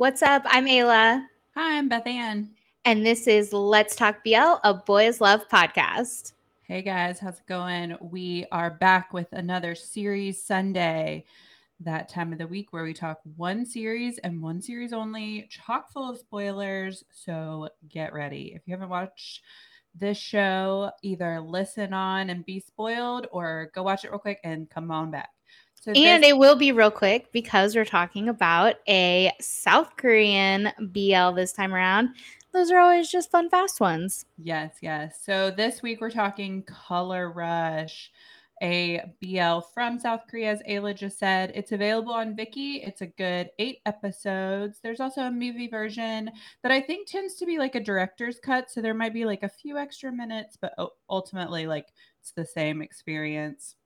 What's up? I'm Ayla. Hi, I'm Beth Ann. And this is Let's Talk BL, a Boys Love podcast. Hey guys, how's it going? We are back with another series Sunday, that time of the week where we talk one series and one series only, chock full of spoilers. So get ready. If you haven't watched this show, either listen on and be spoiled or go watch it real quick and come on back. So and it will be real quick because we're talking about a South Korean BL this time around. Those are always just fun, fast ones. Yes, yes. So this week we're talking Color Rush, a BL from South Korea, as Ayla just said. It's available on Viki. It's a good eight episodes. There's also a movie version that I think tends to be like a director's cut. So there might be like a few extra minutes, but ultimately, like it's the same experience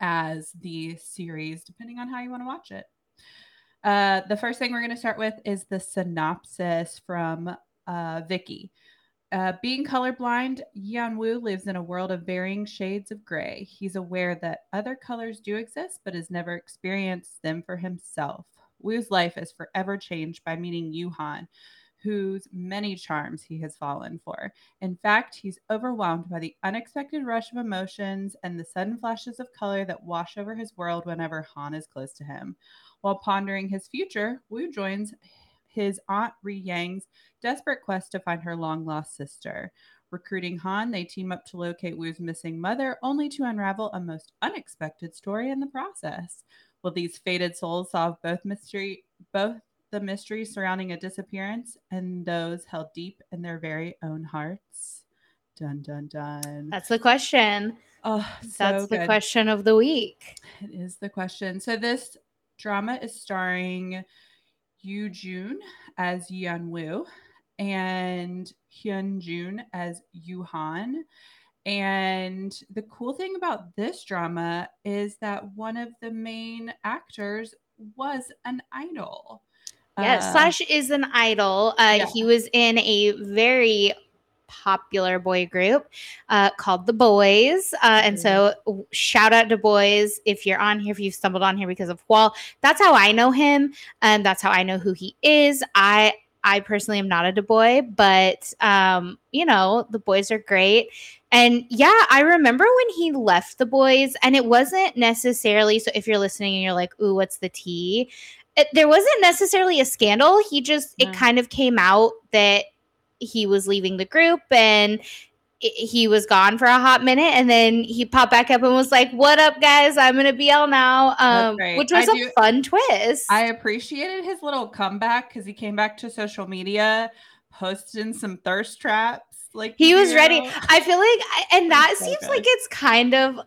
as the series, depending on how you want to watch it. Uh, the first thing we're going to start with is the synopsis from uh, Viki. Uh, being colorblind, Woo lives in a world of varying shades of gray. He's aware that other colors do exist, but has never experienced them for himself. Woo's life is forever changed by meeting Yuhan, whose many charms he has fallen for. In fact, he's overwhelmed by the unexpected rush of emotions and the sudden flashes of color that wash over his world whenever Han is close to him. While pondering his future, Wu joins his aunt Ri Yang's desperate quest to find her long lost sister. Recruiting Han, they team up to locate Wu's missing mother, only to unravel a most unexpected story in the process. Will these fated souls solve both mystery both the mysteries surrounding a disappearance and those held deep in their very own hearts? Dun dun dun. That's the question. Oh, so that's good. the question of the week. It is the question. So this drama is starring Yu Jun as Yeon Woo and Hyun Jun as Yuhan. And the cool thing about this drama is that one of the main actors was an idol. Yeah, uh, Slash is an idol. Uh, yeah. He was in a very popular boy group uh, called The Boyz. Uh, and so, shout out to Boys if you're on here, if you've stumbled on here because of Hwall. That's how I know him, and that's how I know who he is. I I personally am not a boy, but um, you know, the boys are great. And yeah, I remember when he left the boys, and it wasn't necessarily so if you're listening and you're like, ooh, what's the tea? It, there wasn't necessarily a scandal. He just, it kind of came out that he was leaving the group and he was gone for a hot minute. And then he popped back up and was like what up guys? I'm gonna BL now. Um, which was I a do, fun twist. I appreciated his little comeback because he came back to social media posting some thirst traps like he was ready. i feel like and that so seems good. like it's kind of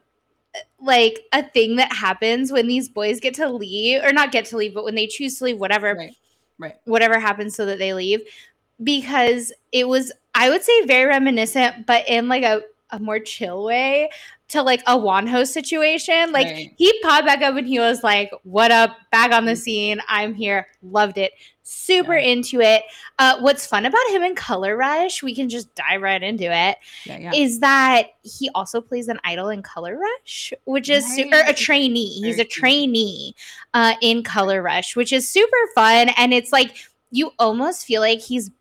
like a thing that happens when these boys get to leave or not get to leave but when they choose to leave whatever right right. whatever happens so that they leave. Because it was I would say very reminiscent, but in like a, a more chill way to like a Wonho situation. Like right. he popped back up and he was like, What up? Back on the mm. scene. I'm here. Loved it. Super yeah. into it. Uh, what's fun about him in Color Rush, we can just dive right into it. Yeah, yeah. Is that he also plays an idol in Color Rush, which is right. su- a trainee. He's a trainee uh, in Color Rush, which is super fun. And it's like you almost feel like he's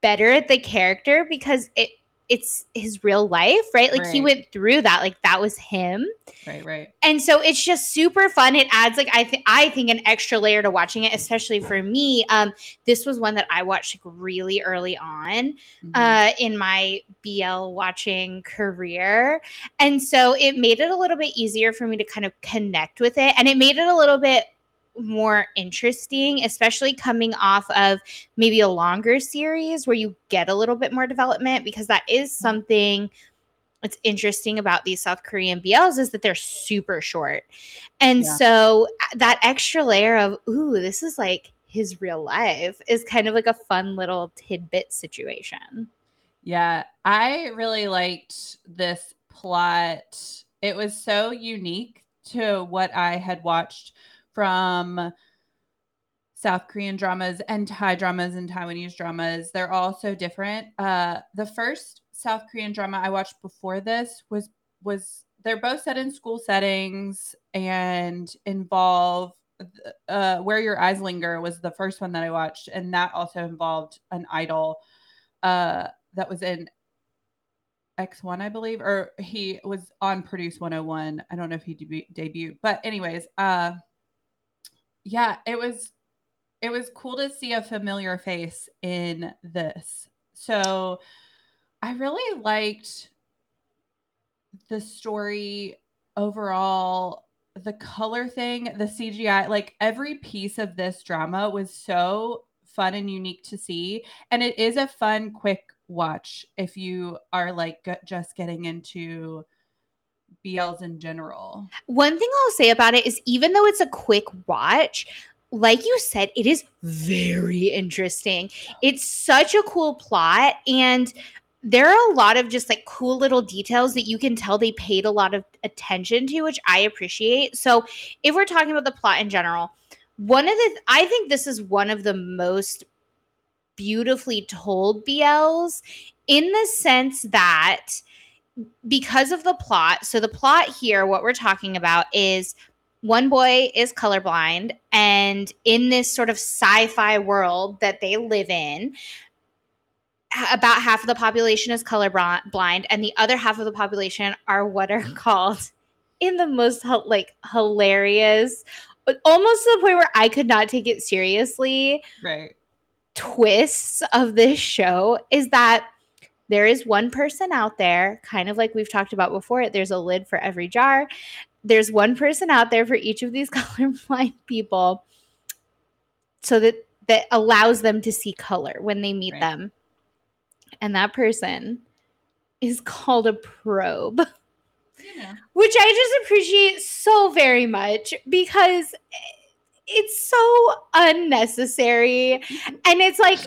better at the character because it it's his real life, right? Like right. he went through that, like that was him. Right, right. And so it's just super fun. It adds like I think I think an extra layer to watching it, especially for me. Um, this was one that I watched like really early on mm-hmm. uh in my BL watching career. And so it made it a little bit easier for me to kind of connect with it. And it made it a little bit more interesting, especially coming off of maybe a longer series where you get a little bit more development because that is mm-hmm. something that's interesting about these South Korean BLs is that they're super short. And yeah. so uh, that extra layer of, ooh, this is like his real life is kind of like a fun little tidbit situation. Yeah, I really liked this plot. It was so unique to what I had watched from South Korean dramas and Thai dramas and Taiwanese dramas. They're all so different. Uh, the first South Korean drama I watched before this was was they're both set in school settings and involve uh, Where Your Eyes Linger was the first one that I watched, and that also involved an idol uh, that was in X1, I believe, or he was on Produce 101. I don't know if he deb- debuted, but anyways, uh, yeah, it was it was cool to see a familiar face in this. So I really liked the story overall the color thing, the CGI, like every piece of this drama was so fun and unique to see. And it is a fun, quick watch if you are like just getting into BLs in general. One thing I'll say about it is even though it's a quick watch, like you said, it is very interesting. It's such a cool plot. And there are a lot of just like cool little details that you can tell they paid a lot of attention to, which I appreciate. So, if we're talking about the plot in general, one of the, I think this is one of the most beautifully told BLs in the sense that because of the plot, so the plot here, what we're talking about is one boy is colorblind, and in this sort of sci fi world that they live in, about half of the population is colorblind, and the other half of the population are what are called, in the most like hilarious, almost to the point where I could not take it seriously. Right. Twists of this show is that there is one person out there, kind of like we've talked about before. There's a lid for every jar. There's one person out there for each of these colorblind people, so that that allows them to see color when they meet right. them and that person is called a probe. Yeah. Which I just appreciate so very much because it's so unnecessary and it's like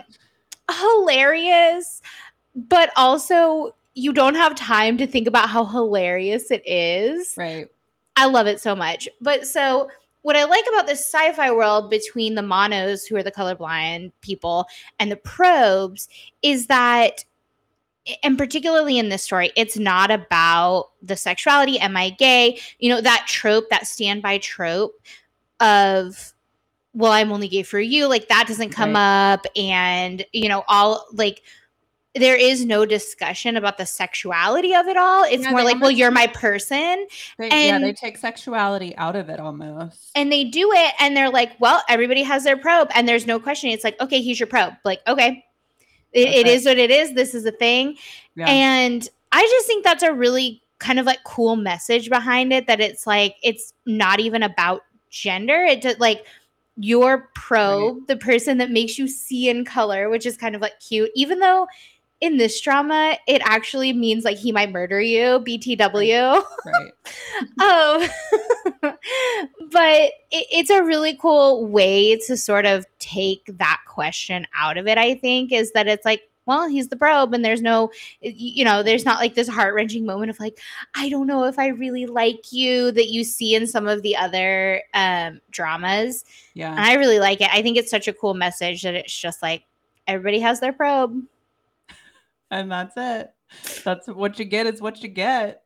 hilarious, but also you don't have time to think about how hilarious it is. Right. I love it so much. But so what I like about this sci-fi world between the monos, who are the colorblind people, and the probes, is that and particularly in this story, it's not about the sexuality. Am I gay? You know, that trope, that standby trope of, well, I'm only gay for you. Like that doesn't come right. up. And, you know, all like there is no discussion about the sexuality of it all. It's yeah, more like, well, you're my person. They, and, yeah, they take sexuality out of it almost. And they do it and they're like, well, everybody has their probe and there's no question. It's like, okay, he's your probe. Like, okay. It, it is what it is. This is a thing. Yeah. And I just think that's a really kind of like cool message behind it that it's like, it's not even about gender. It just like, your probe, right. the person that makes you see in color, which is kind of like cute, even though in this drama, it actually means like he might murder you, BTW. Right. right. um, but it, it's a really cool way to sort of take that question out of it, I think, is that it's like, well, he's the probe, and there's no, you know, there's not like this heart wrenching moment of like, I don't know if I really like you that you see in some of the other um, dramas. Yeah. And I really like it. I think it's such a cool message that it's just like everybody has their probe and that's it. That's what you get is what you get.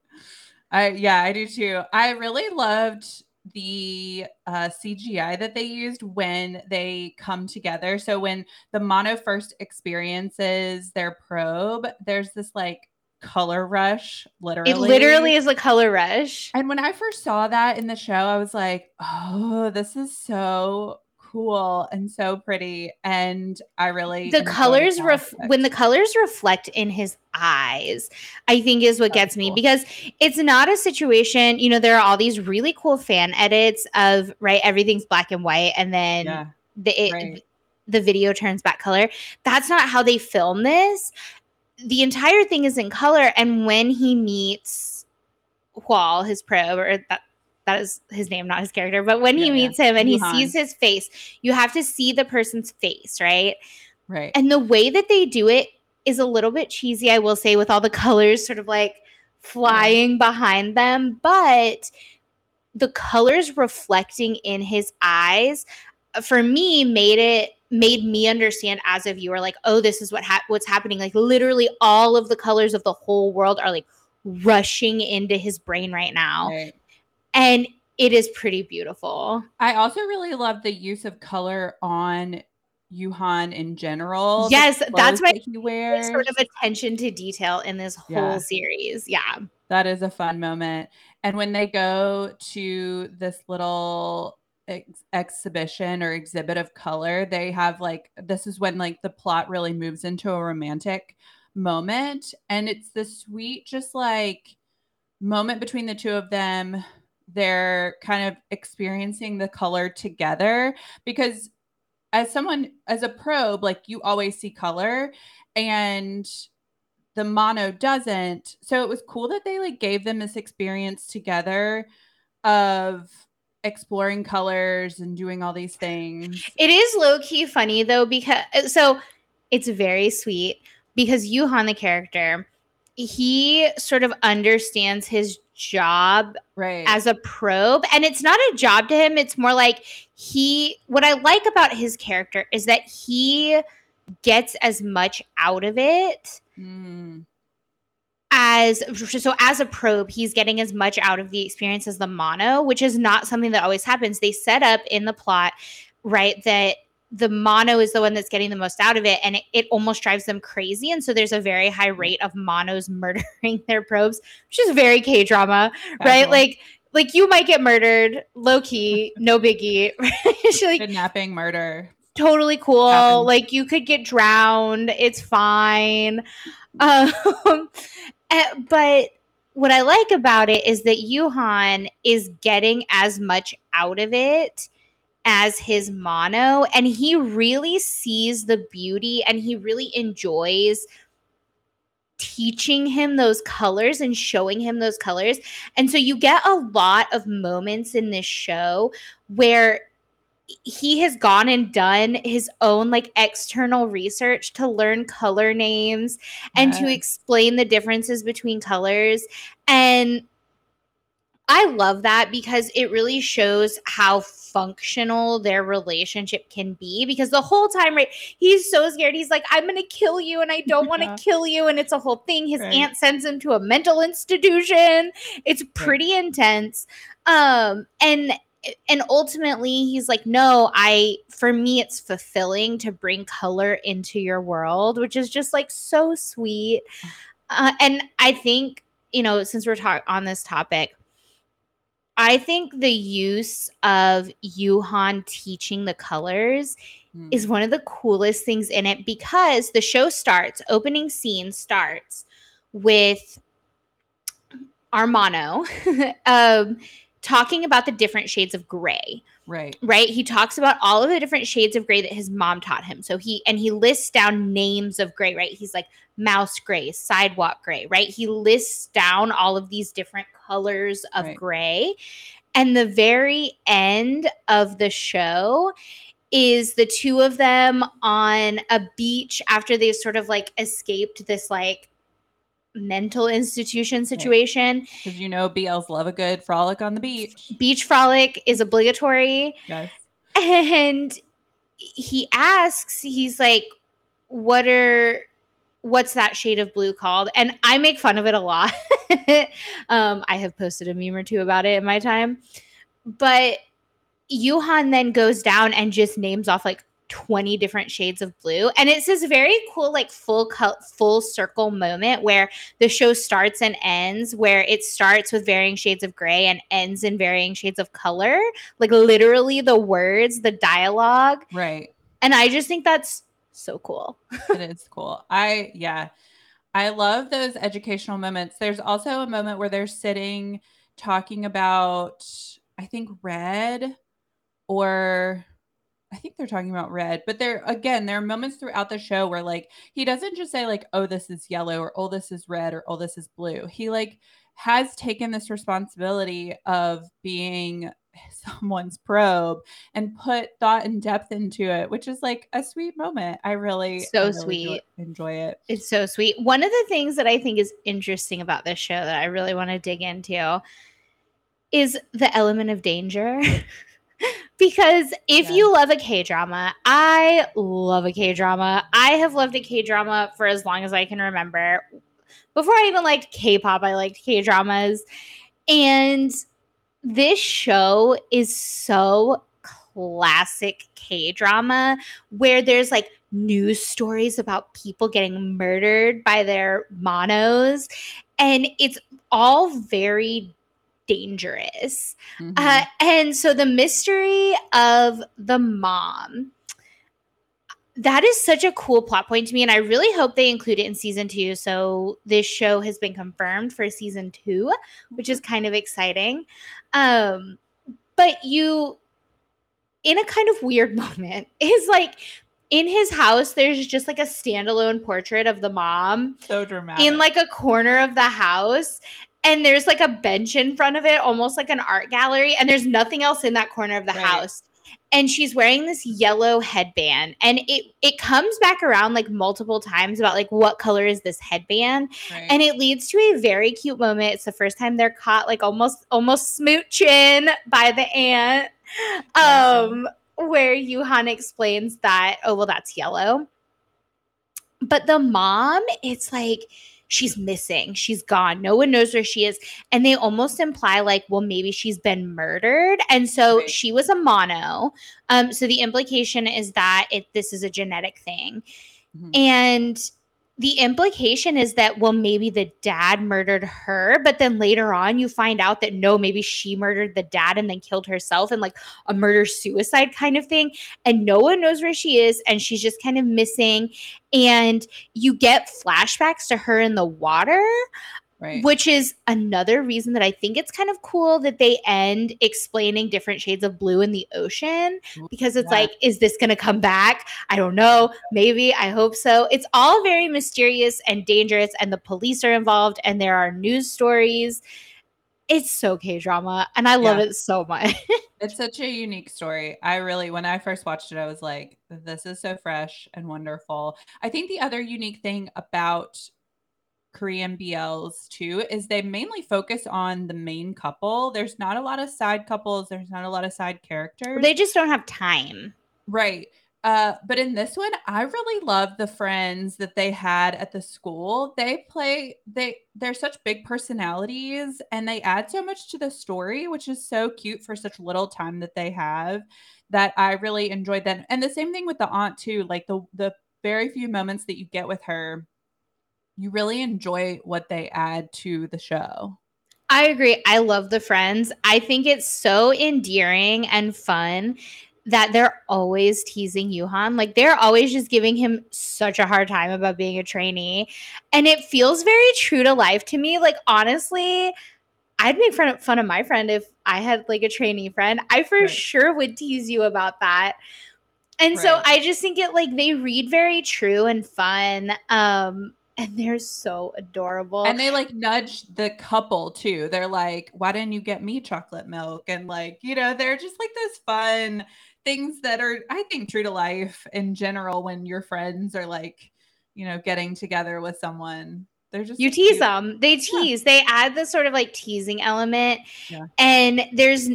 I yeah, I do too. I really loved the uh, CGI that they used when they come together. So when the mono first experiences their probe, there's this like color rush literally it literally is a color rush and when i first saw that in the show i was like oh this is so cool and so pretty and i really the colors ref- when the colors reflect in his eyes i think is what That's gets me because it's not a situation you know there are all these really cool fan edits of right everything's black and white and then yeah, the it, right. the video turns back color. That's not how they film this. The entire thing is in color and when he meets Hwall, his probe, or that that is his name, not his character. But when yeah, he meets yeah. him and he sees his face, you have to see the person's face, right? Right. And the way that they do it is a little bit cheesy, I will say, with all the colors sort of like flying behind them. But the colors reflecting in his eyes, uh, for me, made it made me understand as a viewer like oh this is what ha- what's happening like literally all of the colors of the whole world are like rushing into his brain right now right. And it is pretty beautiful. I also really love the use of color on Yuhan in general. Yes, that's my that sort of attention to detail in this whole Yeah. series. Yeah. That is a fun moment. And when they go to this little ex- exhibition or exhibit of color, they have like this is when like the plot really moves into a romantic moment and it's the sweet just like moment between the two of them. They're kind of experiencing the color together because as someone as a probe like you always see color and the mono doesn't. So it was cool that they like gave them this experience together of exploring colors and doing all these things. It is low key funny though because so it's very sweet because Yuhan the character he sort of understands his job Right. as a probe and it's not a job to him it's more like he what I like about his character is that he gets as much out of it Mm, as so as a probe he's getting as much out of the experience as the mono which is not something that always happens they set up in the plot right that the mono is the one that's getting the most out of it and it, it almost drives them crazy and so there's a very high rate of monos murdering their probes which is very k drama right like like you might get murdered low key no biggie like kidnapping, murder. totally cool. Like you could get drowned. It's fine. Um, eh, but what I like about it is that Yuhan is getting as much out of it as his mono, and he really sees the beauty and he really enjoys teaching him those colors and showing him those colors. And so you get a lot of moments in this show where he has gone and done his own like external research to learn color names and to explain the differences between colors and I love that because it really shows how functional their relationship can be because the whole time right he's so scared. He's like I'm going to kill you and I don't want to Yeah. kill you. And it's a whole thing. His Right. aunt sends him to a mental institution. It's pretty intense. Um and and ultimately he's like no i for me it's fulfilling to bring color into your world which is just like so sweet. Uh, and i think you know since we're talking on this topic i think the use of yuhan teaching the colors Mm. is one of the coolest things in it because the show starts opening scene starts with a mono um, talking about the different shades of gray right. right? He talks about all of the different shades of gray that his mom taught him. So he and he lists down names of gray right? He's like mouse gray sidewalk gray right? He lists down all of these different colors of Right. gray. And the very end of the show is the two of them on a beach after they've sort of like escaped this like mental institution situation. Because you know BLs love a good frolic on the beach. beach frolic is obligatory. Yes. and he asks he's like what are what's that shade of blue called? And i make fun of it a lot. Um i have posted a meme or two about it in my time. But Yuhan then goes down and just names off like 20 different shades of blue and it's this very cool like full cut full circle moment where the show starts and ends where it starts with varying shades of gray and ends in varying shades of color like literally the words the dialogue Right. and i just think that's so cool it is cool. I yeah. I love those educational moments. There's also a moment where they're sitting talking about I think red or I think they're talking about red, but there again, there are moments throughout the show where like he doesn't just say like, "Oh, this is yellow," or "Oh, this is red," or "Oh, this is blue." He like has taken this responsibility of being someone's probe and put thought and depth into it, which is like a sweet moment. I really So I really sweet. enjoy, enjoy it. It's so sweet. One of the things that I think is interesting about this show that I really want to dig into is the element of danger. because if Yeah. you love a K drama, I love a K drama. I have loved a K drama for as long as I can remember. Before I even liked K pop, I liked K dramas. And this show is so classic K drama where there's like news stories about people getting murdered by their monos, and it's all very dangerous. Mm-hmm. Uh, and so the mystery of the mom that is such a cool plot point to me and i really hope they include it in season two so this show has been confirmed for season two which is kind of exciting um but you in a kind of weird moment is like in his house there's just like a standalone portrait of the mom so dramatic in like a corner of the house and there's like a bench in front of it almost like an art gallery and there's nothing else in that corner of the right. house. And she's wearing this yellow headband and it it comes back around like multiple times about like what color is this headband? Right. and it leads to a very cute moment. It's the first time they're caught like almost almost smooching by the aunt um where Yuhan explains that oh well that's yellow. But the mom it's like she's missing. She's gone. No one knows where she is. And they almost imply, like, well, maybe she's been murdered. And so right. she was a mono. Um, so the implication is that it this is a genetic thing. Mm-hmm. And the implication is that well maybe the dad murdered her but then later on you find out that no maybe she murdered the dad and then killed herself and like a murder suicide kind of thing. And no one knows where she is and she's just kind of missing. And you get flashbacks to her in the water Right. Which is another reason that I think it's kind of cool that they end explaining different shades of blue in the ocean because it's yeah. like, is this going to come back? I don't know. Maybe. I hope so. It's all very mysterious and dangerous, and the police are involved, and there are news stories. It's so K drama, and I love yeah. it so much. it's such a unique story. I really, when I first watched it, I was like, this is so fresh and wonderful. I think the other unique thing about Korean BLs too is they mainly focus on the main couple. There's not a lot of side couples, there's not a lot of side characters. They just don't have time. Right. Uh, but in this one, I really love the friends that they had at the school. They play they they're such big personalities and they add so much to the story, which is so cute for such little time that they have that I really enjoyed that. And the same thing with the aunt too, like the the very few moments that you get with her you really enjoy what they add to the show. I agree. I love the friends. I think it's so endearing and fun that they're always teasing Yuhan. Like they're always just giving him such a hard time about being a trainee. And it feels very true to life to me. Like honestly, I'd make fun of my friend if I had like a trainee friend. I for right. sure would tease you about that. And right. so I just think it like they read very true and fun. Um and they're so adorable. And they like nudge the couple too. They're like, "Why didn't you get me chocolate milk?" And like, you know, they're just like those fun things that are I think true to life in general when your friends are like, you know, getting together with someone. They're just You tease cute. them. They tease. Yeah. They add this sort of like teasing element. Yeah. And there's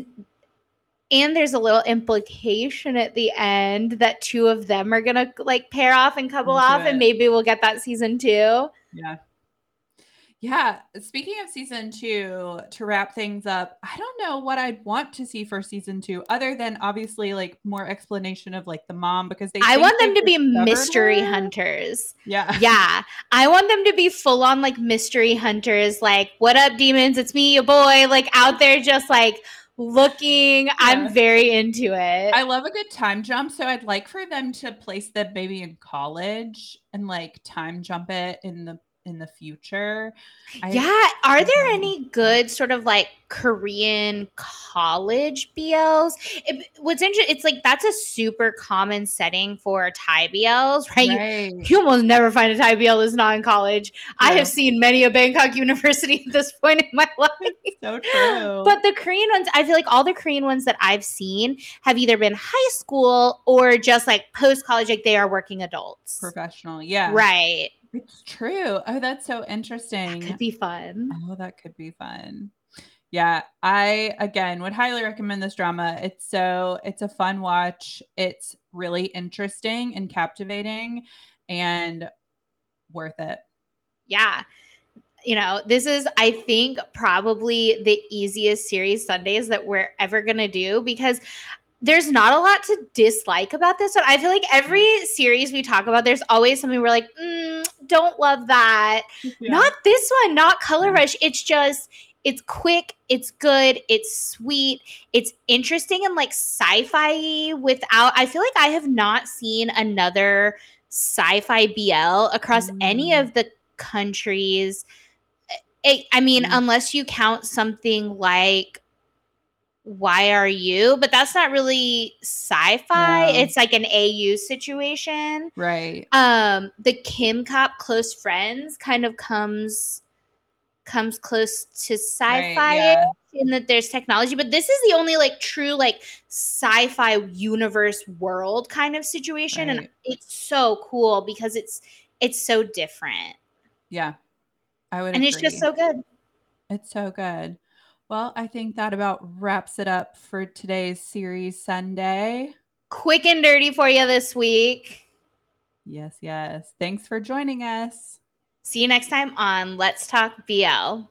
and there's a little implication at the end that two of them are gonna like pair off and couple Into off, it. and maybe we'll get that season two. Yeah. Yeah. Speaking of season two, to wrap things up, I don't know what I'd want to see for season two, other than obviously like more explanation of like the mom because they. I want them to be mystery her. hunters. Yeah. Yeah. I want them to be full on like mystery hunters. Like, what up, demons? It's me, your boy. Like out there, just like looking. Yeah. I'm very into it. I love a good time jump. So I'd like for them to place the baby in college and like time jump it in the in the future. I, yeah. Are there any good sort of like Korean college BLs? It, what's interesting, it's like that's a super common setting for Thai BLs, right? right. You, you, almost never find a Thai BL that's not in college. Yeah. I have seen many a Bangkok University at this point in my life. so true. But the Korean ones, I feel like all the Korean ones that I've seen have either been high school or just like post college, like they are working adults. Professional. Yeah. Right. It's true. Oh, that's so interesting. That could be fun. Oh, that could be fun. Yeah, I again would highly recommend this drama. It's so it's a fun watch. It's really interesting and captivating and worth it. Yeah. you know, this is, I think, probably the easiest series Sundays that we're ever going to do because there's not a lot to dislike about this one. I feel like every series we talk about, there's always something we're like, mm, don't love that. Yeah. Not this one, not Color Rush. It's just, it's quick, it's good, it's sweet, it's interesting and like sci-fi without I feel like I have not seen another sci-fi BL across mm. any of the countries. It, I mean, mm. unless you count something like why are you? But that's not really sci-fi. Yeah. It's like an AU situation. Right. Um the Kim Cop close friends kind of comes comes close to sci-fi right, yeah. in that there's technology, but this is the only like true like sci-fi universe world kind of situation right. and it's so cool because it's it's so different. Yeah. I would And agree. it's just so good. It's so good. Well, I think that about wraps it up for today's series Sunday. Quick and dirty for you this week. Yes, yes. Thanks for joining us. See you next time on Let's Talk BL.